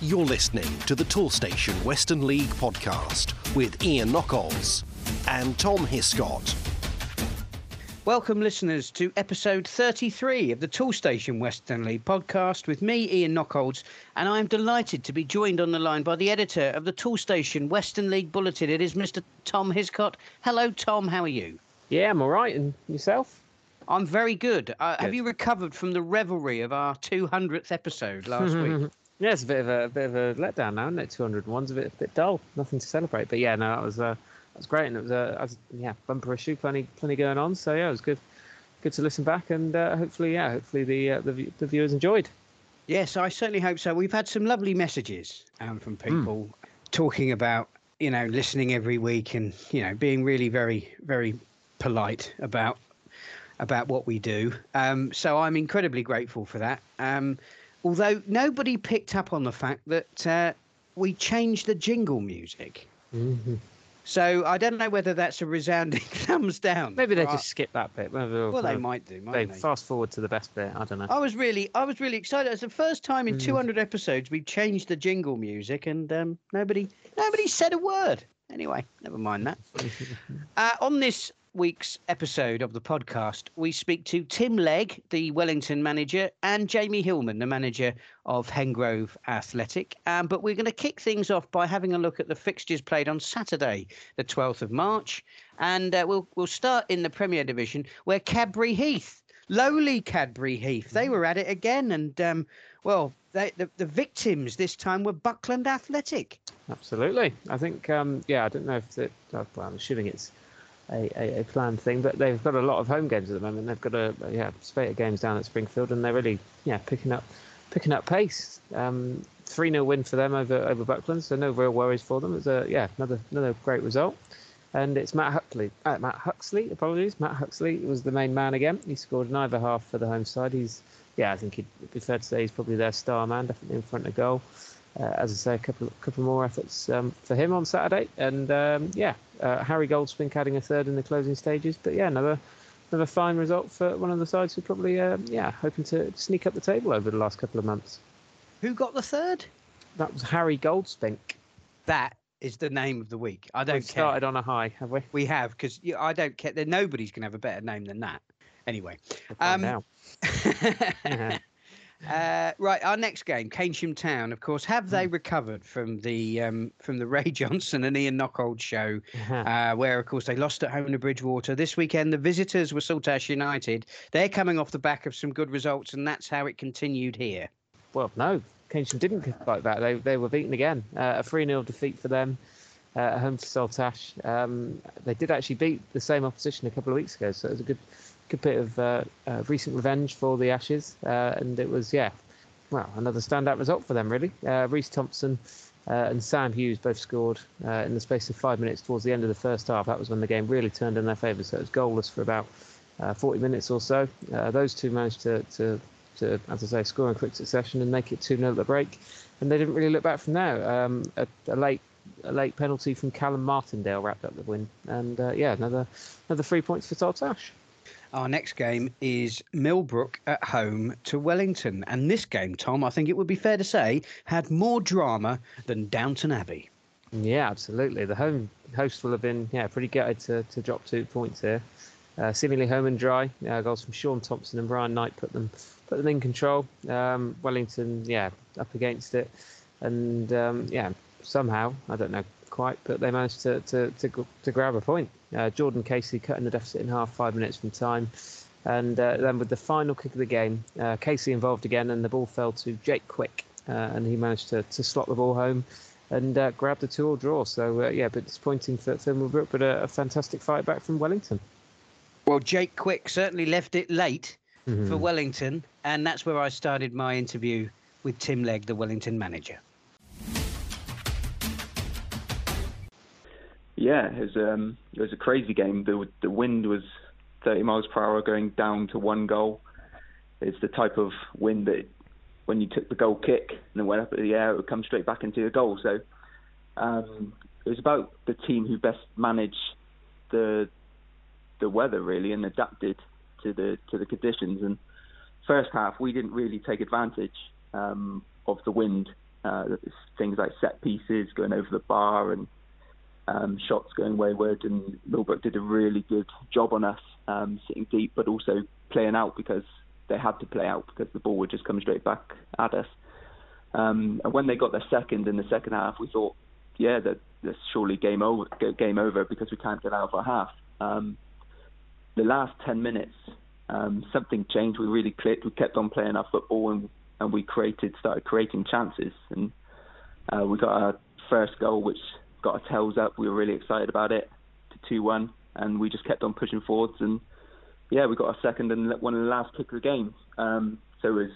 You're listening to the Toolstation Western League podcast with Ian Knockolds and Tom Hiscott. Welcome, listeners, to episode 33 of the Toolstation Western League podcast with me, Ian Knockolds, and I'm delighted to be joined on the line by the editor of the Toolstation Western League Bulletin. It is Mr. Tom Hiscott. Hello, Tom. How are you? Yeah, I'm all right. And yourself? I'm very good. Uh, good. Have you recovered from the revelry of our 200th episode last week? Yeah, it's a bit of a, a, bit of a letdown now, isn't it? 201's a bit a bit dull, nothing to celebrate. But yeah, no, that was uh, that was great, and it was a uh, was, yeah bumper issue, plenty plenty going on. So yeah, it was good good to listen back, and uh, hopefully yeah, hopefully the, uh, the the viewers enjoyed. Yes, I certainly hope so. We've had some lovely messages um, from hmm. people mm. talking about you know listening every week and you know being really very very polite about about what we do. Um, so I'm incredibly grateful for that. Um, although nobody picked up on the fact that uh, we changed the jingle music. Mm-hmm. So I don't know whether that's a resounding thumbs down. Maybe they just skip that bit. well, they might do. They, they, fast forward to the best bit. I don't know. I was really, I was really excited. It's the first time in mm. 200 episodes we've changed the jingle music, and um, nobody, nobody said a word. Anyway, never mind that. uh, on this week's episode of the podcast, we speak to Tim Legg, the Wellington manager, and Jamie Hillman, the manager of Hengrove Athletic. Um, but we're going to kick things off by having a look at the fixtures played on Saturday, the 12th of March. And uh, we'll, we'll start in the Premier Division, where Cadbury Heath, lowly Cadbury Heath, they were at it again. And, um, well, they, the, the victims this time were Buckland Athletic. Absolutely. I think, um, yeah, I don't know if it, well, I'm assuming it's a, a, a, planned thing. But they've got a lot of home games at the moment. They've got a, yeah spate of games down at Springfield, and they're really yeah picking up picking up pace. Um, three 0 win for them over over Buckland, so no real worries for them. It's a yeah another another great result. And it's Matt Huxley. Uh, Matt Huxley, apologies. Matt Huxley was the main man again. He scored neither half for the home side. He's yeah, I think it'd be fair to say he's probably their star man, definitely in front of goal as I say, a couple couple more efforts um, for him on Saturday, and um, yeah, uh, Harry Goldspink adding a third in the closing stages. But yeah, another another fine result for one of the sides who probably uh, yeah hoping to sneak up the table over the last couple of months. Who got the third? That was Harry Goldspink. That is the name of the week. I don't We've care. Started on a high, have we? We have because I don't care. Nobody's going to have a better name than that. Anyway, um, now. Uh, right, our next game, Keynsham Town. Of course, have they hmm. recovered from the um, from the Ray Johnson and Ian Knockold show, uh-huh. uh, where of course they lost at home to Bridgewater this weekend? The visitors were Saltash United. They're coming off the back of some good results, and that's how it continued here. Well, no, Keynsham didn't like that. They they were beaten again. Uh, a three 0 defeat for them. Uh, at home to Saltash. Um, they did actually beat the same opposition a couple of weeks ago, so it was a good good bit of uh, uh, recent revenge for the Ashes, uh, and it was yeah, well another standout result for them really. Uh, Reese Thompson uh, and Sam Hughes both scored in the space of five minutes towards the end of the first half. That was when the game really turned in their favour. So it was goalless for about 40 minutes or so. those two managed to, to, to, as I say, score in quick succession and make it 2 0 at the break. And they didn't really look back from there. Um, a, a late a late penalty from Callum Martindale wrapped up the win, and uh, yeah, another another three points for Saltash. Our next game is Millbrook at home to Wellington. And this game, Tom, I think it would be fair to say, had more drama than Downton Abbey. Yeah, absolutely. The home hosts will have been yeah pretty gutted to, to drop two points here. Uh, seemingly home and dry. Uh, goals from Sean Thompson and Brian Knight put them put them in control. Um, Wellington, yeah, up against it, and um, yeah, somehow I don't know quite, but they managed to to to, to grab a point. Uh, Jordan Casey cutting the deficit in half, five minutes from time. And uh, then with the final kick of the game, uh, Casey involved again, and the ball fell to Jake Quick, uh, and he managed to, to slot the ball home and uh, grab the two-all draw. So uh, yeah, a bit disappointing for, for Millbrook, but a, a, fantastic fight back from Wellington. Well, Jake Quick certainly left it late mm-hmm. for Wellington, and that's where I started my interview with Tim Legg, the Wellington manager. Yeah, it was um, it was a crazy game. The the wind was 30 miles per hour going down to one goal. It's the type of wind that when you took the goal kick and then went up in the air, it would come straight back into the goal. So um, it was about the team who best managed the the weather really and adapted to the to the conditions. And first half, we didn't really take advantage um, of the wind Uh, things like set pieces, going over the bar, and um, shots going wayward. And Millbrook did a really good job on us, um, sitting deep, but also playing out because they had to play out because the ball would just come straight back at us. Um, and when they got their second in the second half, we thought, yeah, that that's surely game over, game over because we can't get out of our half. Um, the last ten minutes, um, something changed. We really clicked. We kept on playing our football, and and we created, started creating chances, and uh, we got our first goal, which got our tails up. We were really excited about it, to two one, and we just kept on pushing forwards, and yeah, we got our second and one of the last kick of the game. Um, so it was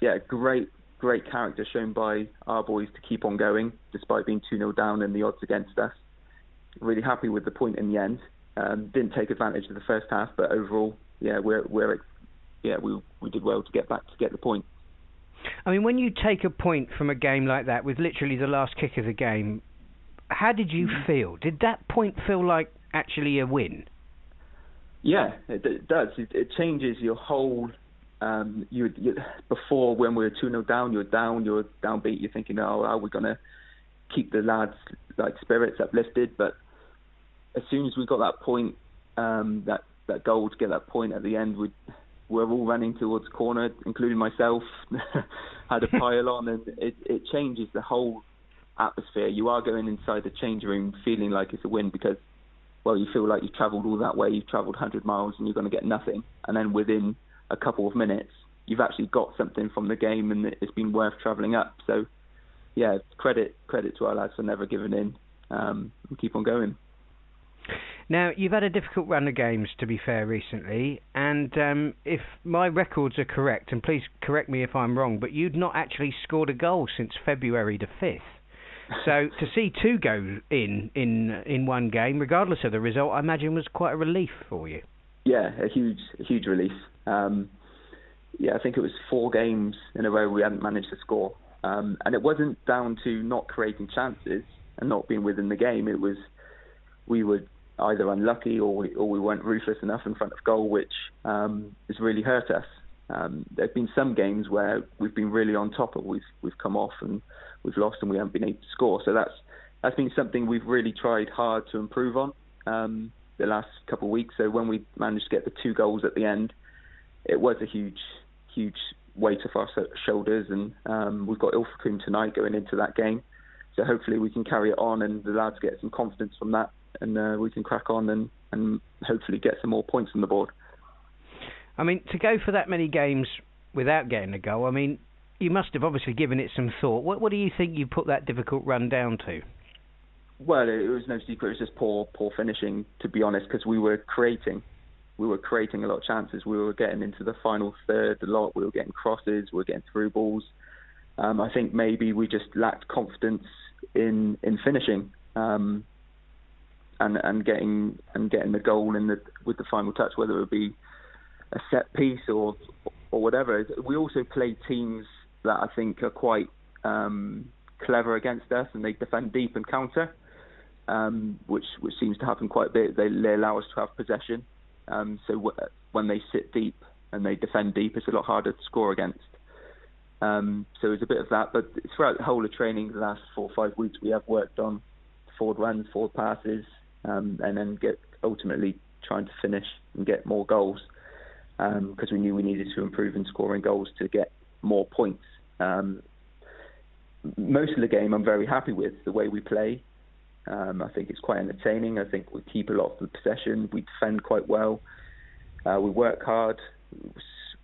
yeah, great great character shown by our boys to keep on going despite being 2 0 down and the odds against us. Really happy with the point in the end. Um, didn't take advantage of the first half, but overall, yeah, we're, we're yeah we we did well to get back to get the point. I mean, when you take a point from a game like that, with literally the last kick of the game, how did you mm. feel? Did that point feel like actually a win? Yeah, it, it does. It, it changes your whole um, you, you before when we were two 0 down, you're down, you're downbeat. You're thinking, oh, are we gonna keep the lads like spirits uplifted? But as soon as we got that point, um, that that goal to get that point at the end, we we're all running towards corner, including myself. had a pile on, and it it changes the whole atmosphere. You are going inside the change room feeling like it's a win because, well, you feel like you've travelled all that way, you've travelled 100 miles, and you're going to get nothing. And then within a couple of minutes, you've actually got something from the game, and it's been worth travelling up. So, yeah, credit credit to our lads for never giving in um, and keep on going. Now, you've had a difficult run of games, to be fair, recently, and um, if my records are correct, and please correct me if I'm wrong, but you'd not actually scored a goal since February the 5th. So to see two go in in in one game, regardless of the result, I imagine was quite a relief for you. Yeah, a huge a huge relief. Um, yeah, I think it was four games in a row we hadn't managed to score, um, and it wasn't down to not creating chances and not being within the game. It was we were either unlucky or we, or we weren't ruthless enough in front of goal, which um, has really hurt us. Um, there have been some games where we've been really on top, and we've we've come off and we've lost, and we haven't been able to score. So that's that's been something we've really tried hard to improve on um, the last couple of weeks. So when we managed to get the two goals at the end, it was a huge huge weight off our shoulders, and um, we've got Ilfracombe tonight going into that game. So hopefully we can carry it on, and the lads get some confidence from that, and uh, we can crack on and and hopefully get some more points on the board. I mean, to go for that many games without getting a goal, I mean, you must have obviously given it some thought. What, what do you think you put that difficult run down to? Well, it was no secret. It was just poor, poor finishing, to be honest, because we were creating, we were creating a lot of chances. We were getting into the final third a lot. We were getting crosses. We were getting through balls. Um, I think maybe we just lacked confidence in in finishing um, and and getting and getting the goal in the with the final touch, whether it be a set piece or or whatever. We also play teams that I think are quite um, clever against us, and they defend deep and counter, um, which which seems to happen quite a bit. They, they allow us to have possession, um, so w- when they sit deep and they defend deep, it's a lot harder to score against. Um, so it's a bit of that, but throughout the whole of training, the last four or five weeks, we have worked on forward runs, forward passes, um, and then get ultimately trying to finish and get more goals because um, we knew we needed to improve in scoring goals to get more points. Um, most of the game, I'm very happy with the way we play. Um, I think it's quite entertaining. I think we keep a lot of the possession. We defend quite well. Uh, we work hard.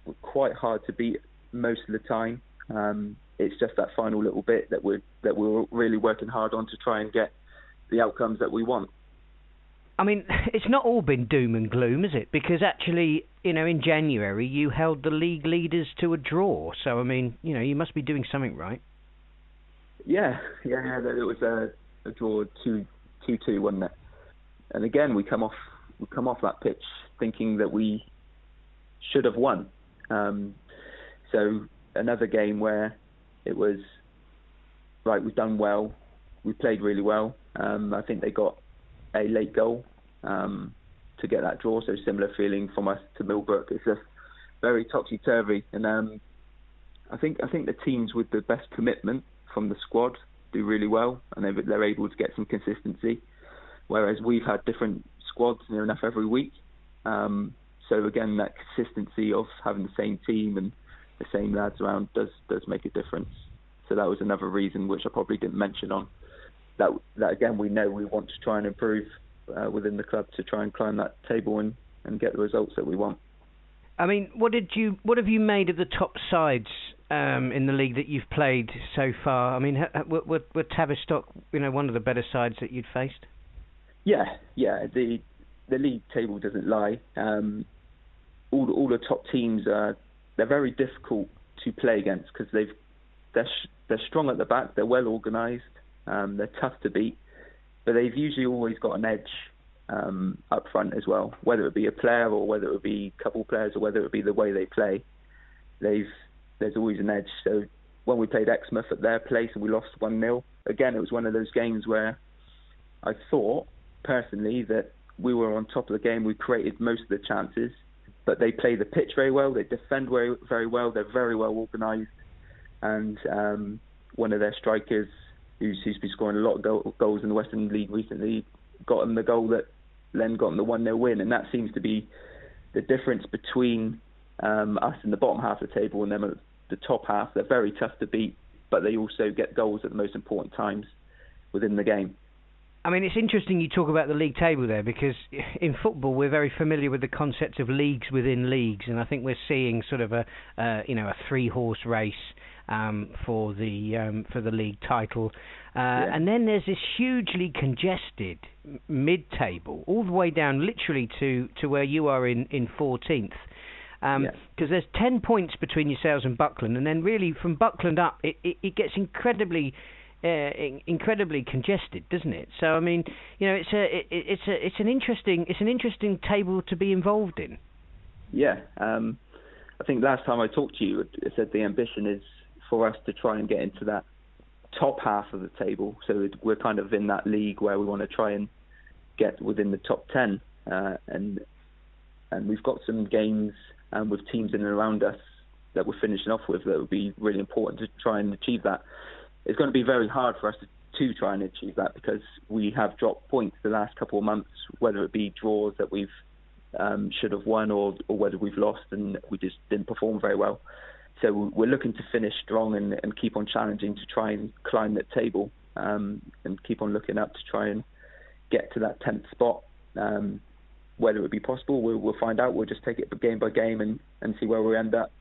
We're quite hard to beat most of the time. Um, it's just that final little bit that we're that we're really working hard on to try and get the outcomes that we want. I mean, it's not all been doom and gloom, is it? Because actually, you know, in January you held the league leaders to a draw. So I mean, you know, you must be doing something right. Yeah, yeah, it was a, a draw two two two, wasn't it? And again, we come off we come off that pitch thinking that we should have won. Um, so another game where it was right. We've done well. We played really well. Um, I think they got a late goal um, to get that draw. So similar feeling from us to Millbrook. It's just very topsy turvy, and um, I think I think the teams with the best commitment from the squad do really well, and they're, they're able to get some consistency. Whereas we've had different squads near enough every week. Um, so again, that consistency of having the same team and the same lads around does does make a difference. So that was another reason which I probably didn't mention on that. That again, we know we want to try and improve uh, within the club to try and climb that table and, and get the results that we want. I mean, what did you what have you made of the top sides um, in the league that you've played so far? I mean, were, were, were Tavistock, you know, one of the better sides that you'd faced? Yeah, yeah. The the league table doesn't lie. Um, all the, all the top teams are they're very difficult to play against because they've they're they're strong at the back. They're well organised. Um, they're tough to beat, but they've usually always got an edge um, up front as well. Whether it be a player or whether it be a couple of players or whether it be the way they play, they've there's always an edge. So when we played Exmouth at their place and we lost one 0 again it was one of those games where I thought personally that we were on top of the game. We created most of the chances, but they play the pitch very well. They defend very very well. They're very well organised, and um, one of their strikers, who's, seems to be scoring a lot of goal, goals in the Western League recently, got them the goal that Len got them the one 0 win, and that seems to be the difference between um, us in the bottom half of the table and them at the top half. They're very tough to beat, but they also get goals at the most important times within the game. I mean, it's interesting you talk about the league table there because in football we're very familiar with the concept of leagues within leagues, and I think we're seeing sort of a uh, you know a three horse race um, for the um, for the league title, uh, yeah. and then there's this hugely congested mid table all the way down literally to to where you are in in 14th. Because um, yeah. there's 10 points between yourselves and Buckland, and then really from Buckland up, it, it, it gets incredibly uh, incredibly congested, doesn't it? So I mean, you know, it's a it, it's a it's an interesting it's an interesting table to be involved in. Yeah, um, I think last time I talked to you, I said the ambition is for us to try and get into that top half of the table. So we're kind of in that league where we want to try and get within the top ten, uh, and and we've got some games um, with teams in and around us that we're finishing off with that would be really important to try and achieve that it's going to be very hard for us to, to try and achieve that because we have dropped points the last couple of months, whether it be draws that we've um, should have won or, or whether we've lost and we just didn't perform very well. So we're looking to finish strong and, and keep on challenging to try and climb that table um, and keep on looking up to try and get to that 10th spot. Um, whether it be possible, we'll, we'll find out. We'll just take it game by game and, and see where we end up.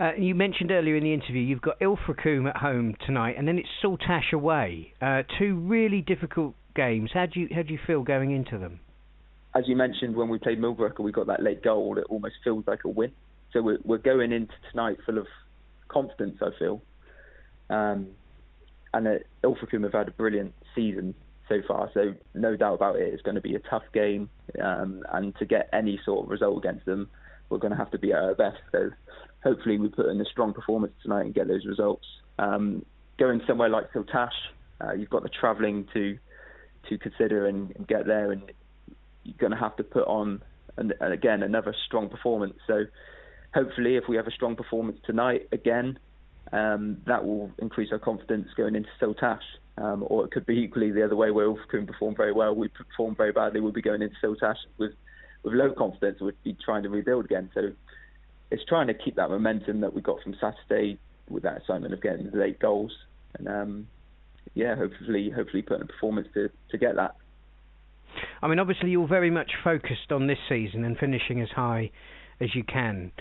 Uh, you mentioned earlier in the interview you've got Ilfracombe at home tonight, and then it's Saltash away. Uh, two really difficult games. How do you how do you feel going into them? As you mentioned, when we played Millbrook, we got that late goal. It almost feels like a win. So we're we're going into tonight full of confidence. I feel, um, and uh, Ilfracombe have had a brilliant season so far. So no doubt about it, it's going to be a tough game, um, and to get any sort of result against them, we're going to have to be at our best. So hopefully we put in a strong performance tonight and get those results. Um, going somewhere like Saltash, uh, you've got the travelling to to consider and, and, get there, and you're going to have to put on and, and again another strong performance. So hopefully, if we have a strong performance tonight again, um, that will increase our confidence going into Saltash. Um, or it could be equally the other way where we can perform very well, we perform very badly, we'll be going into Saltash with with low confidence, we'd be trying to rebuild again. So it's trying to keep that momentum that we got from Saturday with that assignment of getting the eight goals, and um, yeah, hopefully, hopefully put in a performance to to get that. I mean, obviously, you're very much focused on this season and finishing as high as you can,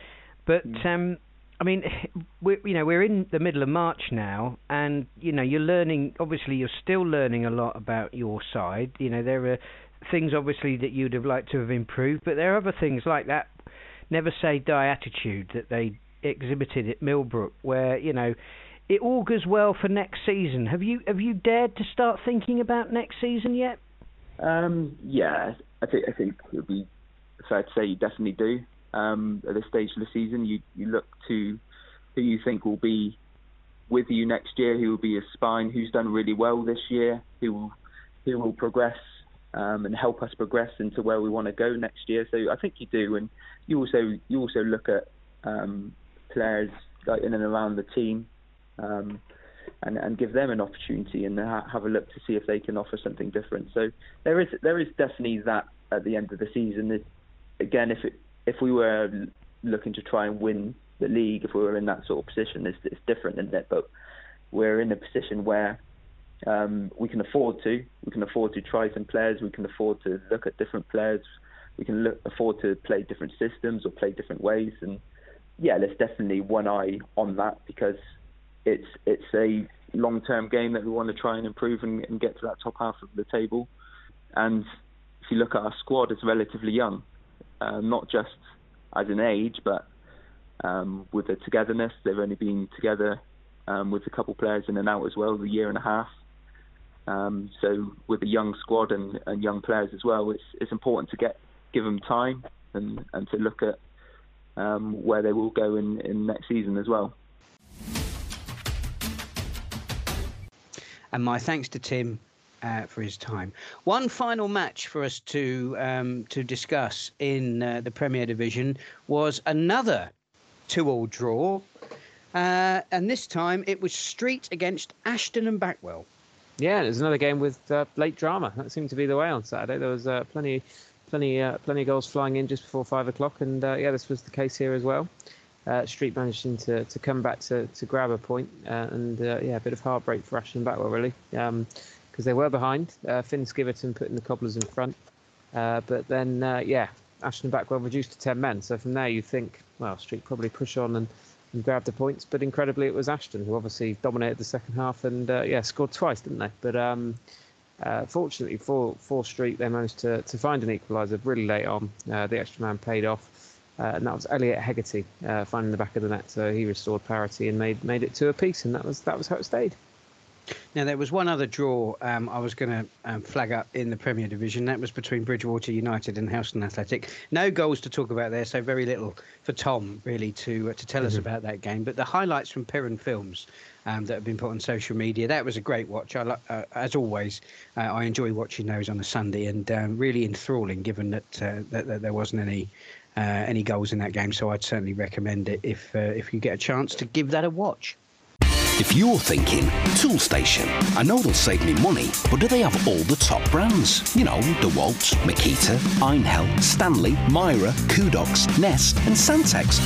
but. Mm. Um, I mean, we're, you know, we're in the middle of March now, and you know, you're learning. Obviously, you're still learning a lot about your side. You know, there are things obviously that you'd have liked to have improved, but there are other things like that never say die attitude that they exhibited at Millbrook, where you know it augurs well for next season. Have you have you dared to start thinking about next season yet? Um, yeah, I think I think it would be fair to say you definitely do. Um, at this stage of the season, you you look to who you think will be with you next year, who will be a spine, who's done really well this year, who will who will progress um, and help us progress into where we want to go next year. So I think you do, and you also you also look at um, players like in and around the team. Um, and, and give them an opportunity and ha- have a look to see if they can offer something different. So there is there is definitely that at the end of the season. It, again, if it, if we were looking to try and win the league, if we were in that sort of position, it's, it's different, isn't it? But we're in a position where um, we can afford to. We can afford to try some players. We can afford to look at different players. We can look, afford to play different systems or play different ways. And yeah, there's definitely one eye on that because it's it's a long-term game that we want to try and improve and, and get to that top half of the table. And if you look at our squad, it's relatively young, uh, not just as an age, but um, with the togetherness. They've only been together um, with a couple of players in and out as well, a year and a half. Um, so with a young squad and, and young players as well, it's it's important to get give them time and, and to look at um, where they will go in, in next season as well. And my thanks to Tim uh, for his time. One final match for us to um, to discuss in uh, the Premier Division was another two-all draw, uh, and this time it was Street against Ashton and Backwell. Yeah, it was another game with uh, late drama. That seemed to be the way on Saturday. There was uh, plenty, plenty, uh, plenty of goals flying in just before five o'clock, and yeah, this was the case here as well uh, Street managing to, to come back to, to grab a point, uh, and uh, yeah, a bit of heartbreak for Ashton Backwell really, because um, they were behind. Uh, Finn Skiverton putting the cobblers in front, uh, but then uh, yeah, Ashton Backwell reduced to ten men. So from there you think, well, Street probably push on and, and grab the points, but incredibly it was Ashton who obviously dominated the second half and yeah, scored twice, didn't they? But um, fortunately for for Street, they managed to to find an equaliser really late on. the extra man paid off. Uh, and that was Elliot Hegarty uh, finding the back of the net. So he restored parity and made made it to a piece, and that was that was how it stayed. Now there was one other draw um, I was going to um, flag up in the Premier Division. That was between Bridgewater United and Helston Athletic. No goals to talk about there, so very little for Tom really to uh, to tell mm-hmm. us about that game. But the highlights from Piran Films um, that have been put on social media. That was a great watch. I, uh, as always, uh, I enjoy watching those on a Sunday, and um, really enthralling, given that, uh, that, that there wasn't any uh, any goals in that game. So I'd certainly recommend it if uh, if you get a chance to give that a watch. If you're thinking Toolstation, I know they'll save me money, but do they have all the top brands? You know, DeWalt, Makita, Einhell, Stanley, Mira, Kudox, Nest, and Santex.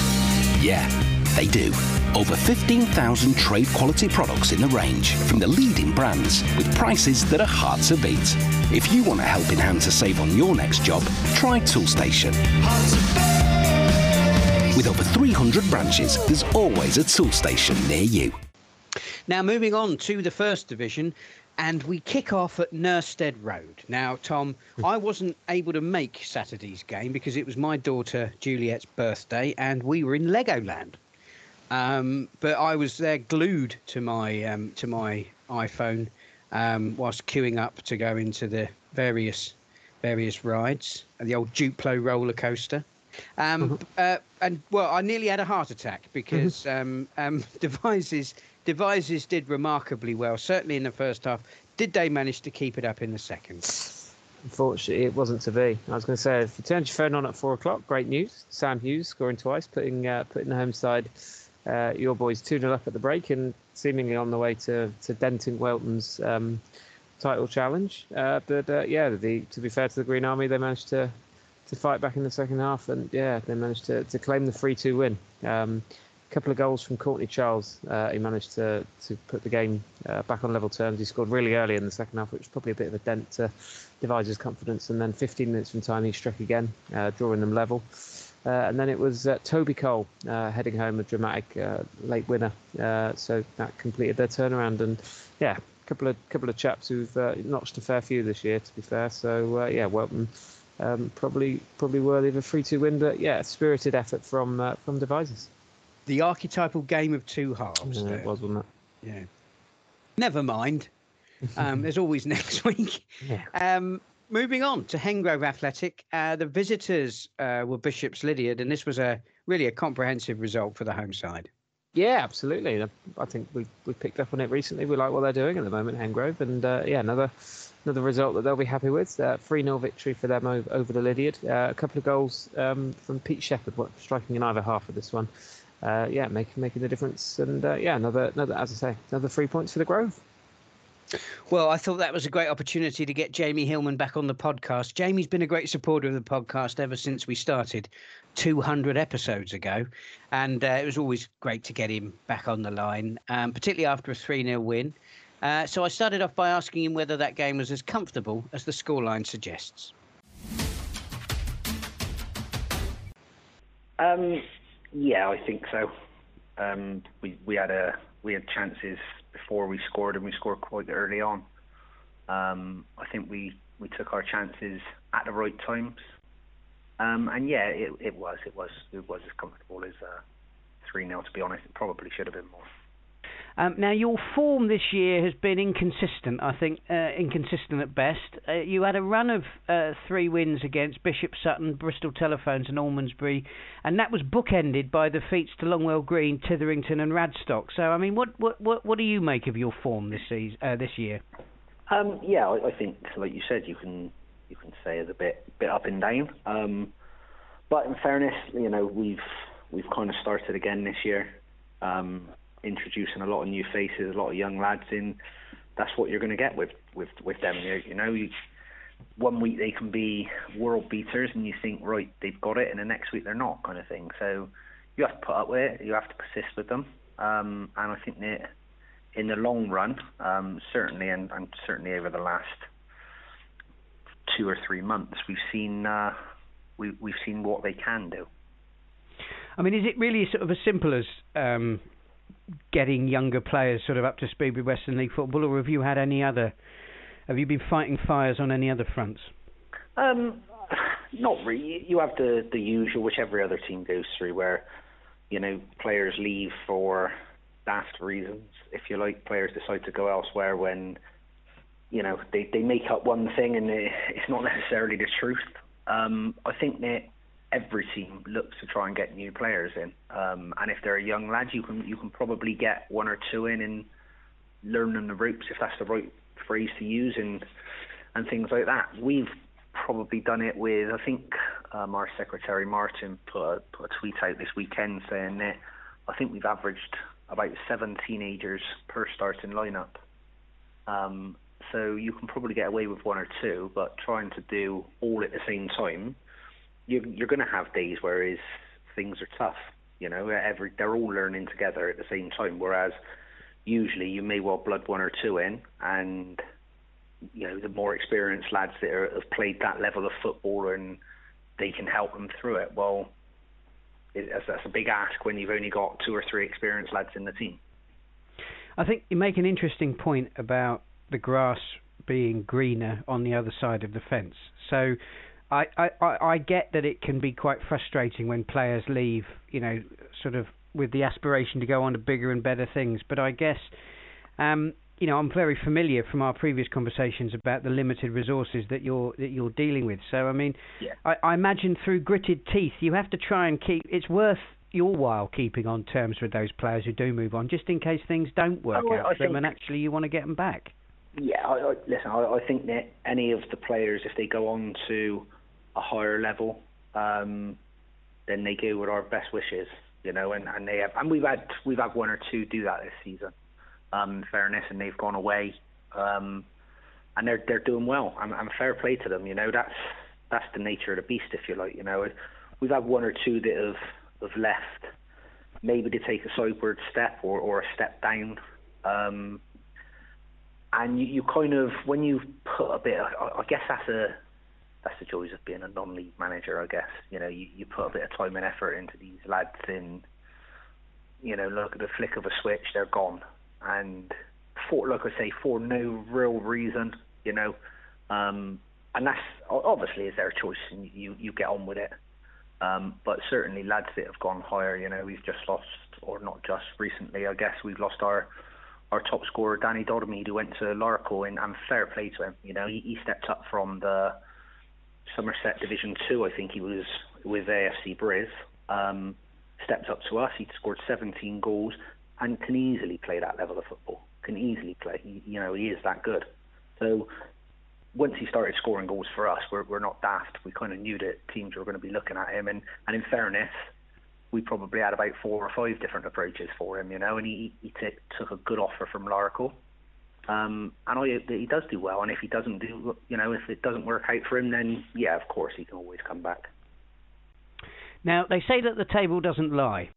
Yeah, they do. Over 15,000 trade quality products in the range from the leading brands with prices that are hard to beat. If you want a helping hand to save on your next job, try Toolstation. With over 300 branches, there's always a Toolstation near you. Now, moving on to the first division, and we kick off at Nursteed Road. Now, Tom, I wasn't able to make Saturday's game because it was my daughter Juliet's birthday, and we were in Legoland. Um, but I was there glued to my um, to my iPhone um, whilst queuing up to go into the various various rides, the old Duplo roller coaster. Um, mm-hmm. uh, and well, I nearly had a heart attack because mm-hmm. um, um, Devizes did remarkably well, certainly in the first half. Did they manage to keep it up in the second? Unfortunately, it wasn't to be. I was going to say, if you turned your phone on at four o'clock, great news. Sam Hughes scoring twice, putting uh, putting the home side uh, your boys 2 0 up at the break and seemingly on the way to, to denting Welton's um, title challenge. Uh, but uh, yeah, the, to be fair to the Green Army, they managed to, to fight back in the second half and yeah, they managed to, to claim the 3 2 win. Um, couple of goals from Courtney Charles. Uh, he managed to, to put the game uh, back on level terms. He scored really early in the second half, which was probably a bit of a dent to Devizes' confidence. And then 15 minutes from time, he struck again, uh, drawing them level. Uh, and then it was uh, Toby Cole uh, heading home a dramatic late winner. so that completed their turnaround. And yeah, a couple of couple of chaps who've notched a fair few this year, to be fair. So yeah, Welton um, probably probably worthy of a three-two win. But yeah, spirited effort from from Devizes. The archetypal game of two halves. Yeah, it was, wasn't it? Yeah. Never mind. Um, there's always next week. Yeah. Um, moving on to Hengrove Athletic, uh, the visitors uh, were Bishop's Lydeard, and this was a really a comprehensive result for the home side. Yeah, absolutely. I think we we picked up on it recently. We like what they're doing at the moment, Hengrove, and uh, yeah, another another result that they'll be happy with. Uh, three 0 victory for them over, over the Lydeard. Uh, a couple of goals um, from Pete Shepherd, striking in either half of this one. Uh, yeah, making making the difference. And uh, yeah, another another as I say, another three points for the Grove. Well, I thought that was a great opportunity to get Jamie Hillman back on the podcast. Jamie's been a great supporter of the podcast ever since we started 200 episodes ago. And uh, it was always great to get him back on the line, um, particularly after a 3 0 win. Uh, so I started off by asking him whether that game was as comfortable as the scoreline suggests. Um, yeah, I think so. Um, we we had a we had chances before we scored, and we scored quite early on. Um, I think we, we took our chances at the right times. Um, and yeah, it, it was it was it was as comfortable as uh, three uh, 0 To be honest, it probably should have been more. Um, now, your form this year has been inconsistent, I think, uh, inconsistent at best. Uh, you had a run of uh, three wins against Bishop Sutton, Bristol Telephones, and Almondsbury, and that was bookended by defeats to Longwell Green, Tytherington, and Radstock. So, I mean, what what what, what do you make of your form this season, uh, this year? Um, yeah, I, I, think, like you said, you can you can say it's a bit bit up and down. Um, but in fairness, you know, we've we've kind of started again this year. Um, introducing a lot of new faces, a lot of young lads in. That's what you're going to get with with with them. You, you know, you, one week they can be world beaters, and you think, right, they've got it, and the next week they're not, kind of thing. So you have to put up with it. You have to persist with them. Um, and I think that in the long run, um, certainly, and, and certainly over the last two or three months, we've seen uh, we, we've seen what they can do. I mean, is it really sort of as simple as um, getting younger players sort of up to speed with Western League football, or have you had any other? Have you been fighting fires on any other fronts? Um, not really. You have the the usual, which every other team goes through, where you know players leave for daft reasons. If you like, players decide to go elsewhere when you know they they make up one thing and it, it's not necessarily the truth. Um, I think that every team looks to try and get new players in. Um, and if they're a young lad, you can you can probably get one or two in and learn them the ropes, if that's the right phrase to use, and and things like that. We've probably done it with. I think um, our secretary Martin put a, put a tweet out this weekend saying that I think we've averaged about seven teenagers per starting lineup. Um, so you can probably get away with one or two, but trying to do all at the same time you, you're going to have days where things are tough. You know, every they're all learning together at the same time. Whereas usually you may well blood one or two in, and you know the more experienced lads that are, have played that level of football and they can help them through it. Well, it, that's a big ask when you've only got two or three experienced lads in the team. I think you make an interesting point about the grass being greener on the other side of the fence. So I, I, I get that it can be quite frustrating when players leave, you know, sort of with the aspiration to go on to bigger and better things. But I guess, um, you know, I'm very familiar from our previous conversations about the limited resources that you're that you're dealing with. So I mean, yeah. I, I imagine through gritted teeth, you have to try and keep. It's worth your while keeping on terms with those players who do move on, just in case things don't work oh, out for them, and actually you want to get them back. Yeah, I, I, listen. I, I think that any of the players, if they go on to a higher level, um, then they go with our best wishes, you know, and, and they have, and we've had we've had one or two do that this season, um, in fairness, and they've gone away, um, and they're they're doing well, and, and fair play to them, you know, that's that's the nature of the beast, if you like, you know, we've had one or two that have have left, maybe to take a sideward step or or a step down, um, and you, you kind of when you put a bit, I, I guess that's a that's the joys of being a non-league manager, I guess. You know, you, you put a bit of time and effort into these lads, and you know, look at the flick of a switch, they're gone, and for like I say, for no real reason, you know, um, and that's obviously is their choice, and you you get on with it. Um, but certainly lads that have gone higher, you know, we've just lost, or not just recently, I guess we've lost our our top scorer Danny Doddermead, who went to Larkhall, and, and fair play to him. You know, he, he stepped up from the Somerset Division Two, I think he was with AFC Briz. Um, stepped up to us. He scored 17 goals and can easily play that level of football. Can easily play. He, you know, he is that good. So once he started scoring goals for us, we're, we're not daft. We kind of knew that teams were going to be looking at him. And, and in fairness, we probably had about four or five different approaches for him, you know, and he he t- took a good offer from Larkhall. Um, and I hope that he does do well. And if he doesn't do, you know, if it doesn't work out for him, then yeah, of course he can always come back. Now they say that the table doesn't lie,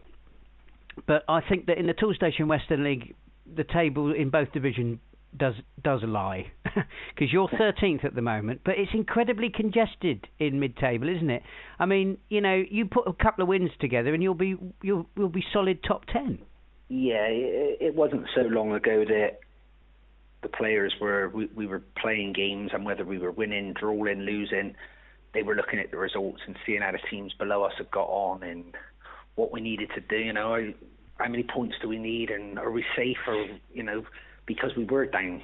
but I think that in the Toolstation Western League, the table in both divisions does does lie because you're 13th at the moment, but it's incredibly congested in mid-table, isn't it? I mean, you know, you put a couple of wins together and you'll be you'll you'll be solid top 10. Yeah, it, it wasn't so long ago that the players were we, we were playing games and whether we were winning, drawing, losing, they were looking at the results and seeing how the teams below us had got on and what we needed to do. You know, how many points do we need and are we safe or you know because we were down.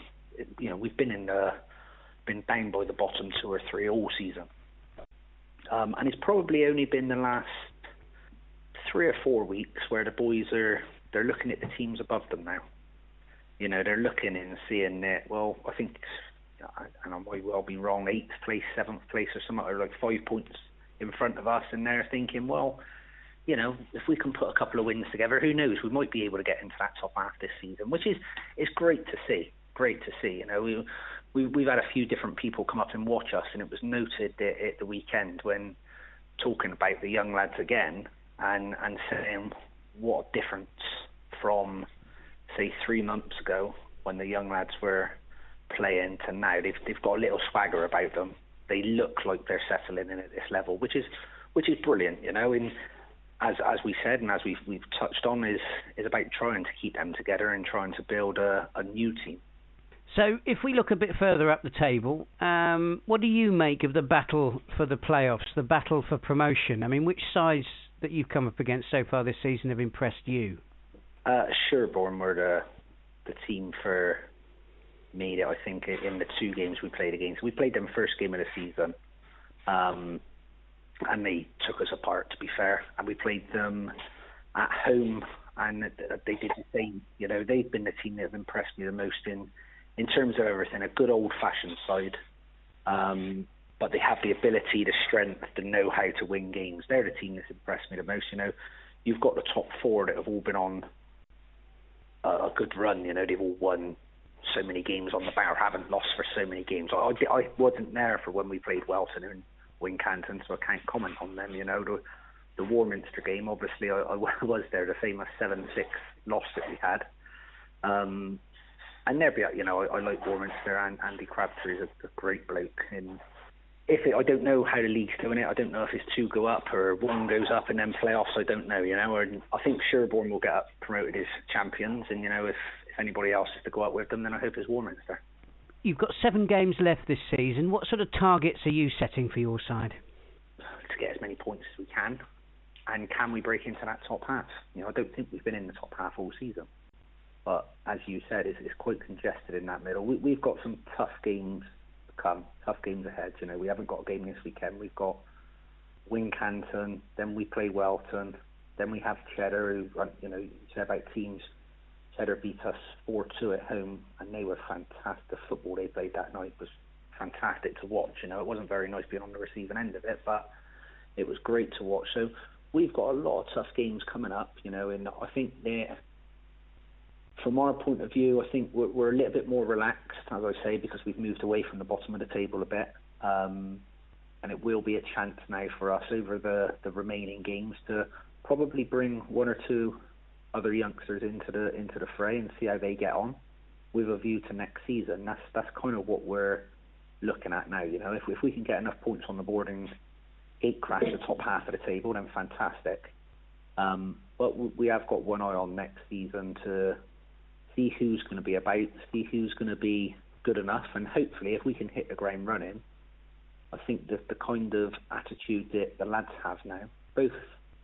You know, we've been in the been down by the bottom two or three all season, um, and it's probably only been the last three or four weeks where the boys are they're looking at the teams above them now. You know, they're looking and seeing that. Well, I think, and I might well be wrong, eighth place, seventh place, or something, or like five points in front of us, and they're thinking, well, you know, if we can put a couple of wins together, who knows? We might be able to get into that top half this season, which is is great to see. Great to see. You know, we, we we've had a few different people come up and watch us, and it was noted that at the weekend when talking about the young lads again and and saying what a difference from say three months ago when the young lads were playing to now. They've they've got a little swagger about them. They look like they're settling in at this level, which is which is brilliant. You know, in as as we said and as we've we've touched on is is about trying to keep them together and trying to build a, a new team. So if we look a bit further up the table, um, what do you make of the battle for the playoffs, the battle for promotion? I mean, which sides that you've come up against so far this season have impressed you? Uh, Sherborne were the the team for me. I think in the two games we played against, we played them first game of the season. Um, and they took us apart. To be fair, and we played them at home, and they did the same. You know, they've been the team that have impressed me the most in in terms of everything. A good old-fashioned side, um, but they have the ability, the strength, the know-how to win games. They're the team that's impressed me the most. You know, you've got the top four that have all been on a, good run. You know, they've all won so many games on the bar, haven't lost for so many games. I, I wasn't there for when we played Welton and Wincanton, so I can't comment on them. You know, the, the Warminster game, obviously, I, I was there, the famous 7 6 loss that we had. Um, and there you know, I, I like Warminster, and Andy Crabtree is a, a great bloke. And if it, I don't know how the league's doing it, I don't know if it's two go up or one goes up and then playoffs. I don't know, you know. And I think Sherborne will get up promoted as champions, and you know, if if anybody else is to go up with them, then I hope it's Warminster. You've got seven games left this season. What sort of targets are you setting for your side? To get as many points as we can, and can we break into that top half? You know, I don't think we've been in the top half all season, but as you said, it's, it's quite congested in that middle. We, we've got some tough games come, tough games ahead. You know, we haven't got a game this weekend. We've got Wincanton, then we play Welton, then we have Cheddar, who uh, you know, you say about teams Cheddar beat us 4-2 at home, and they were fantastic. The football they played that night was fantastic to watch. You know, it wasn't very nice being on the receiving end of it, but it was great to watch. So we've got a lot of tough games coming up. You know, and I think they're from our point of view, I think we're, we're a little bit more relaxed, as I say, because we've moved away from the bottom of the table a bit. Um, and it will be a chance now for us over the, the remaining games to probably bring one or two other youngsters into the into the fray and see how they get on with a view to next season. That's that's kind of what we're looking at now. You know, if if we can get enough points on the board and eight crash the top half of the table, then fantastic. Um, but we have got one eye on next season to see who's going to be about, see who's going to be good enough, and hopefully, if we can hit the ground running, I think that the kind of attitude that the lads have now, both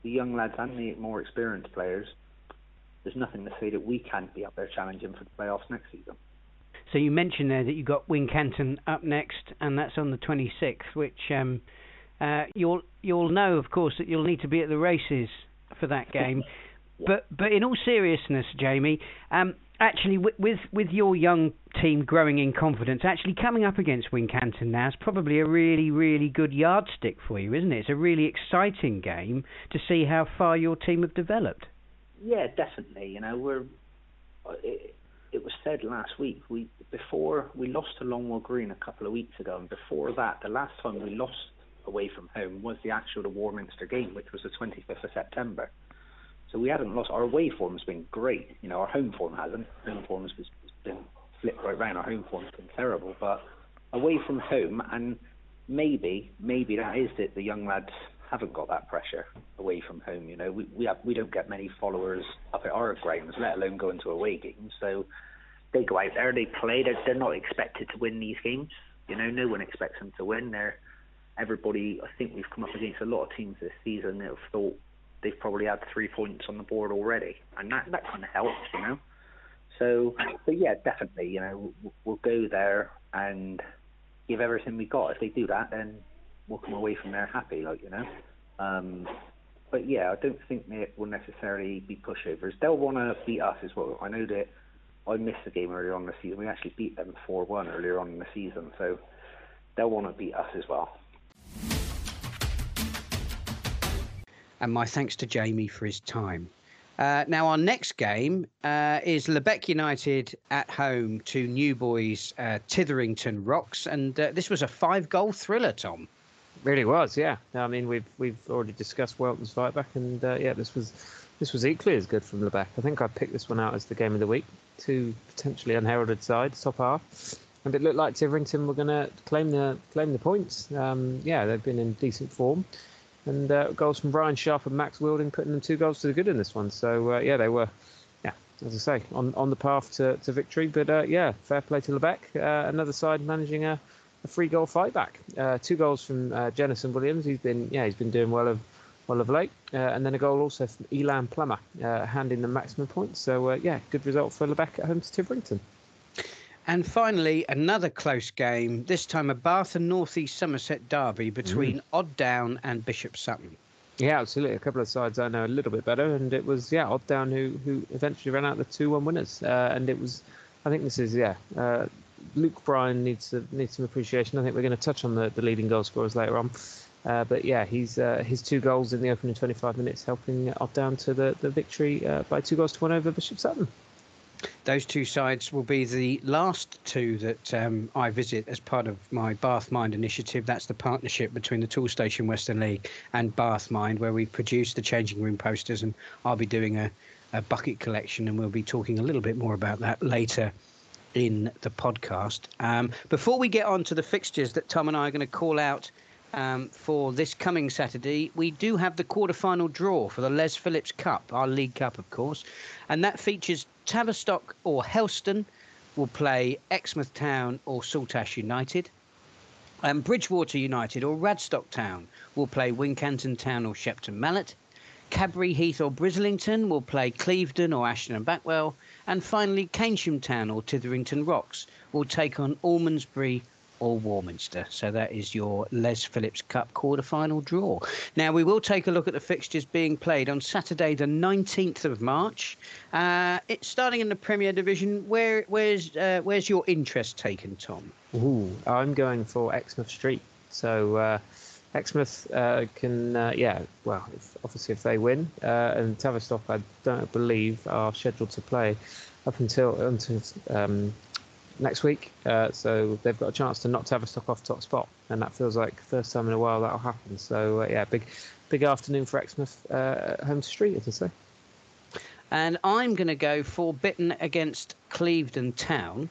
the young lads and the more experienced players, there's nothing to say that we can't be up there challenging for the playoffs next season. So you mentioned there that you've got Wincanton up next, and that's on the 26th, which um, uh, you'll you'll know, of course, that you'll need to be at the races for that game. But but in all seriousness, Jamie, um, actually with, with with your young team growing in confidence, actually coming up against Wincanton now is probably a really really good yardstick for you, isn't it? It's a really exciting game to see how far your team have developed. Yeah, definitely. You know, we're. It, it was said last week we before we lost to Longwell Green a couple of weeks ago, and before that, the last time we lost away from home was the actual the Warminster game, which was the 25th of September. So we hadn't lost. Our away form's been great. You know, our home form hasn't. Home form's been flipped right round. Our home form's been terrible, but away from home, and maybe, maybe that is it. The young lads haven't got that pressure away from home. You know, we we have we don't get many followers up at our grounds, let alone go into away games. So they go out there, they play. They're, they're not expected to win these games. You know, no one expects them to win. They're everybody. I think we've come up against a lot of teams this season that have thought they've probably had three points on the board already, and that that kind of helps, you know. So, but yeah, definitely, you know, we'll go there and give everything we got. If they do that, then we'll come away from there happy, like you know. Um, but yeah, I don't think they will necessarily be pushovers. They'll want to beat us as well. I know that I missed the game earlier on in the season. We actually beat them 4-1 earlier on in the season, so they'll want to beat us as well. And my thanks to Jamie for his time. Uh, now, our next game uh, is Lebeq United at home to New Boys uh, Tytherington Rocks. And uh, this was a five goal thriller, Tom. Really was, yeah. I mean, we've we've already discussed Welton's fight back, and uh, yeah, this was this was equally as good from Lebeq. I think I picked this one out as the game of the week. Two potentially unheralded sides, top half, and it looked like Tytherington were going to claim the claim the points. Um, yeah, they've been in decent form, and uh, goals from Brian Sharp and Max Wilding putting them two goals to the good in this one. So uh, yeah, they were, yeah, as I say, on on the path to, to victory. But uh, yeah, fair play to Lebeq. Uh, another side managing a, a free goal fight back. Uh, two goals from uh, Jennison Williams. He's been yeah he's been doing well of well of late, and then a goal also from Elan Plummer, handing them maximum points. So yeah, good result for Lebeq at home to Tytherington. And finally, another close game, this time a Bath and North East Somerset derby between mm. Odd Down and Bishop Sutton. Yeah, absolutely. A couple of sides I know a little bit better, and it was yeah Odd Down who who eventually ran out the two one winners, uh, and it was I think this is yeah uh, Luke Bryan needs to, needs some appreciation. I think we're going to touch on the, the leading goal scorers later on, uh, but yeah, he's uh, his two goals in the opening 25 minutes helping Odd Down to the the victory uh, by two goals to one over Bishop Sutton. Those two sides will be the last two that um, I visit as part of my Bath Mind initiative. That's the partnership between the Toolstation Western League and Bath Mind, where we produce the changing room posters, and I'll be doing a, a bucket collection, and we'll be talking a little bit more about that later in the podcast. Um, before we get on to the fixtures that Tom and I are going to call out um, for this coming Saturday, we do have the quarter-final draw for the Les Phillips Cup, our League Cup, of course, and that features Tavistock or Helston will play Exmouth Town or Saltash United. And Bridgwater United or Radstock Town will play Wincanton Town or Shepton Mallet. Cadbury Heath or Brislington will play Clevedon or Ashton and Backwell. And finally, Keynsham Town or Tytherington Rocks will take on Almondsbury or Warminster. So that is your Les Phillips Cup quarter-final draw. Now we will take a look at the fixtures being played on Saturday, the 19th of March. Uh, it's starting in the Premier Division. Where where's uh, where's your interest taken, Tom? Ooh, I'm going for Exmouth Street. So. Uh, Exmouth uh, can, uh, yeah, well, if, obviously if they win, uh, and Tavistock, I don't believe, are scheduled to play up until until um, next week. Uh, so they've got a chance to not to have a knock off top spot, and that feels like first time in a while that'll happen. So uh, yeah, big big afternoon for Exmouth uh, home street, as I say. And I'm going to go for Bitton against Clevedon Town.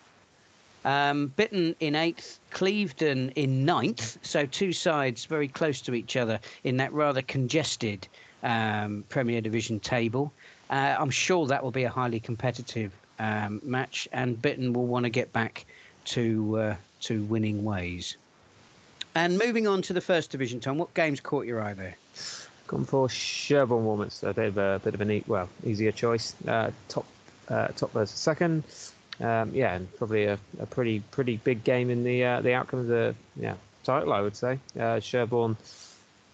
Um, Bitton in eighth, Clevedon in ninth. So two sides very close to each other in that rather congested um, Premier Division table. Uh, I'm sure that will be a highly competitive um, match, and Bitton will want to get back to uh, to winning ways. And moving on to the first division, Tom, what games caught your eye there? Gone for Sherborne Warminster. They've a bit of a neat, well easier choice. Uh, top uh, top versus second. Um, yeah, and probably a, a, pretty pretty big game in the uh, the outcome of the yeah title, I would say. Uh, Sherborne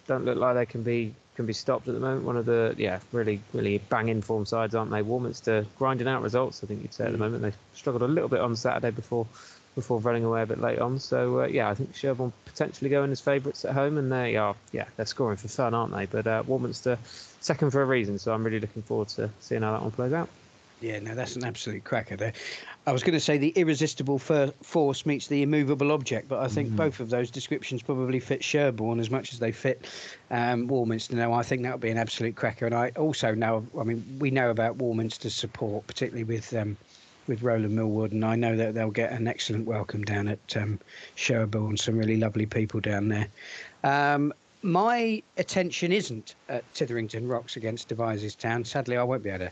don't look like they can be can be stopped at the moment. One of the yeah really really banging form sides, aren't they? Warminster grinding out results. I think you'd say at the moment they struggled a little bit on Saturday before before running away a bit late on. So uh, yeah, I think Sherborne potentially going as favourites at home, and they are yeah they're scoring for fun, aren't they? But uh, Warminster second for a reason, so I'm really looking forward to seeing how that one plays out. Yeah, no, that's an absolute cracker there. I was going to say the irresistible force meets the immovable object, but I think mm. both of those descriptions probably fit Sherborne as much as they fit um, Warminster. Now, I think that would be an absolute cracker. And I also know, I mean, we know about Warminster's support, particularly with um, with Roland Millwood, and I know that they'll get an excellent welcome down at um, Sherborne. Some really lovely people down there. Um, my attention isn't at Tytherington Rocks against Devizes Town. Sadly, I won't be able to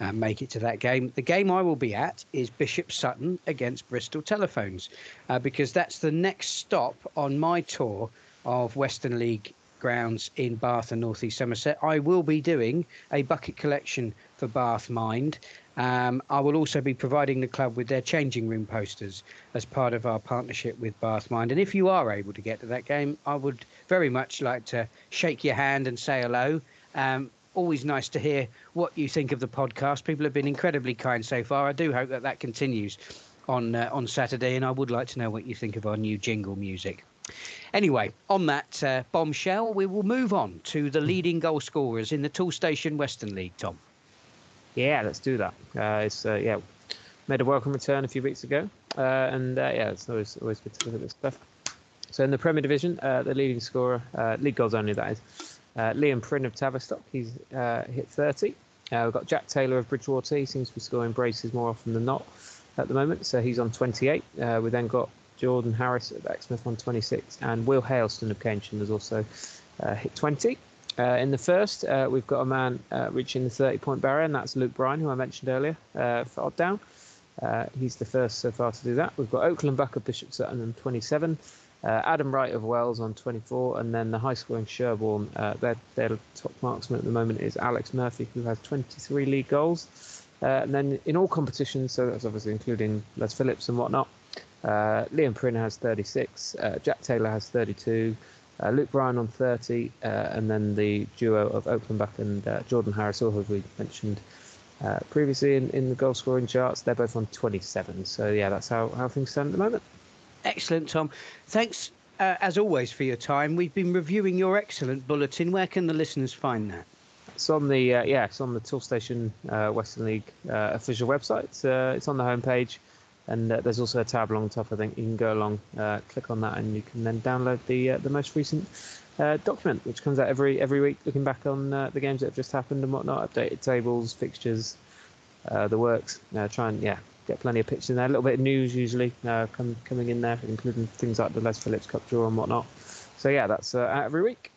uh, make it to that game. The game I will be at is Bishop Sutton against Bristol Telephones, uh, because that's the next stop on my tour of Western League grounds in Bath and North East Somerset. I will be doing a bucket collection for Bath Mind. Um, I will also be providing the club with their changing room posters as part of our partnership with Bath Mind. And if you are able to get to that game, I would very much like to shake your hand and say hello. Um, always nice to hear what you think of the podcast. People have been incredibly kind so far. I do hope that that continues on uh, on Saturday, and I would like to know what you think of our new jingle music. Anyway, on that uh, bombshell, we will move on to the leading goal scorers in the Toolstation Western League. Tom. Yeah, let's do that. Uh, it's uh, yeah, made a welcome return a few weeks ago, uh, and uh, yeah, it's always always good to look at this stuff. So in the Premier Division, the leading scorer, league goals only, that is, uh, Liam Prynne of Tavistock, he's uh, hit 30. Uh, we've got Jack Taylor of Bridgwater. He seems to be scoring braces more often than not at the moment, so he's on 28. Uh, we then got Jordan Harris of Exmouth on 26, and Will Haleston of Keynsham has also uh, hit 20. Uh, in the first, we've got a man reaching the 30 point barrier, and that's Luke Bryan, who I mentioned earlier for Down. he's the first so far to do that. We've got Oakland Buck of Bishop Sutton on 27. Uh, Adam Wright of Wells on 24, and then the high scoring Sherborne, uh, their, their top marksman at the moment is Alex Murphy, who has 23 league goals. Uh, and then in all competitions, so that's obviously including Les Phillips and whatnot, uh, Liam Prynne has 36, uh, Jack Taylor has 32, uh, Luke Bryan on 30, and then the duo of Oakland Buck and Jordan Harris, who we mentioned previously in, in the goal scoring charts, they're both on 27. So yeah, that's how, how things stand at the moment. Excellent, Tom. Thanks, uh, as always, for your time. We've been reviewing your excellent bulletin. Where can the listeners find that? It's on the uh, yeah, it's on the Toolstation uh, Western League uh, official website. It's, uh, it's on the homepage, and uh, there's also a tab along the top. I think you can go along, click on that, and you can then download the the most recent document, which comes out every every week, looking back on the games that have just happened and whatnot, updated tables, fixtures, the works. try and yeah, get plenty of pictures in there. A little bit of news usually uh, come, coming in there, including things like the Les Phillips Cup draw and whatnot. So yeah, that's uh, out every week.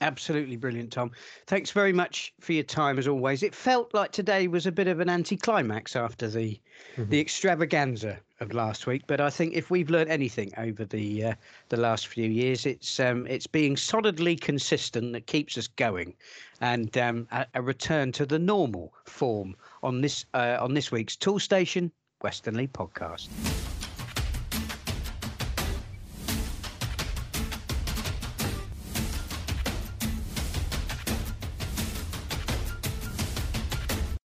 Absolutely brilliant, Tom. Thanks very much for your time as always. It felt like today was a bit of an anticlimax after the mm-hmm. the extravaganza of last week, but I think if we've learned anything over the uh, the last few years, it's um, it's being solidly consistent that keeps us going, and um, a, a, return to the normal form on this uh, on this week's Toolstation Western League podcast.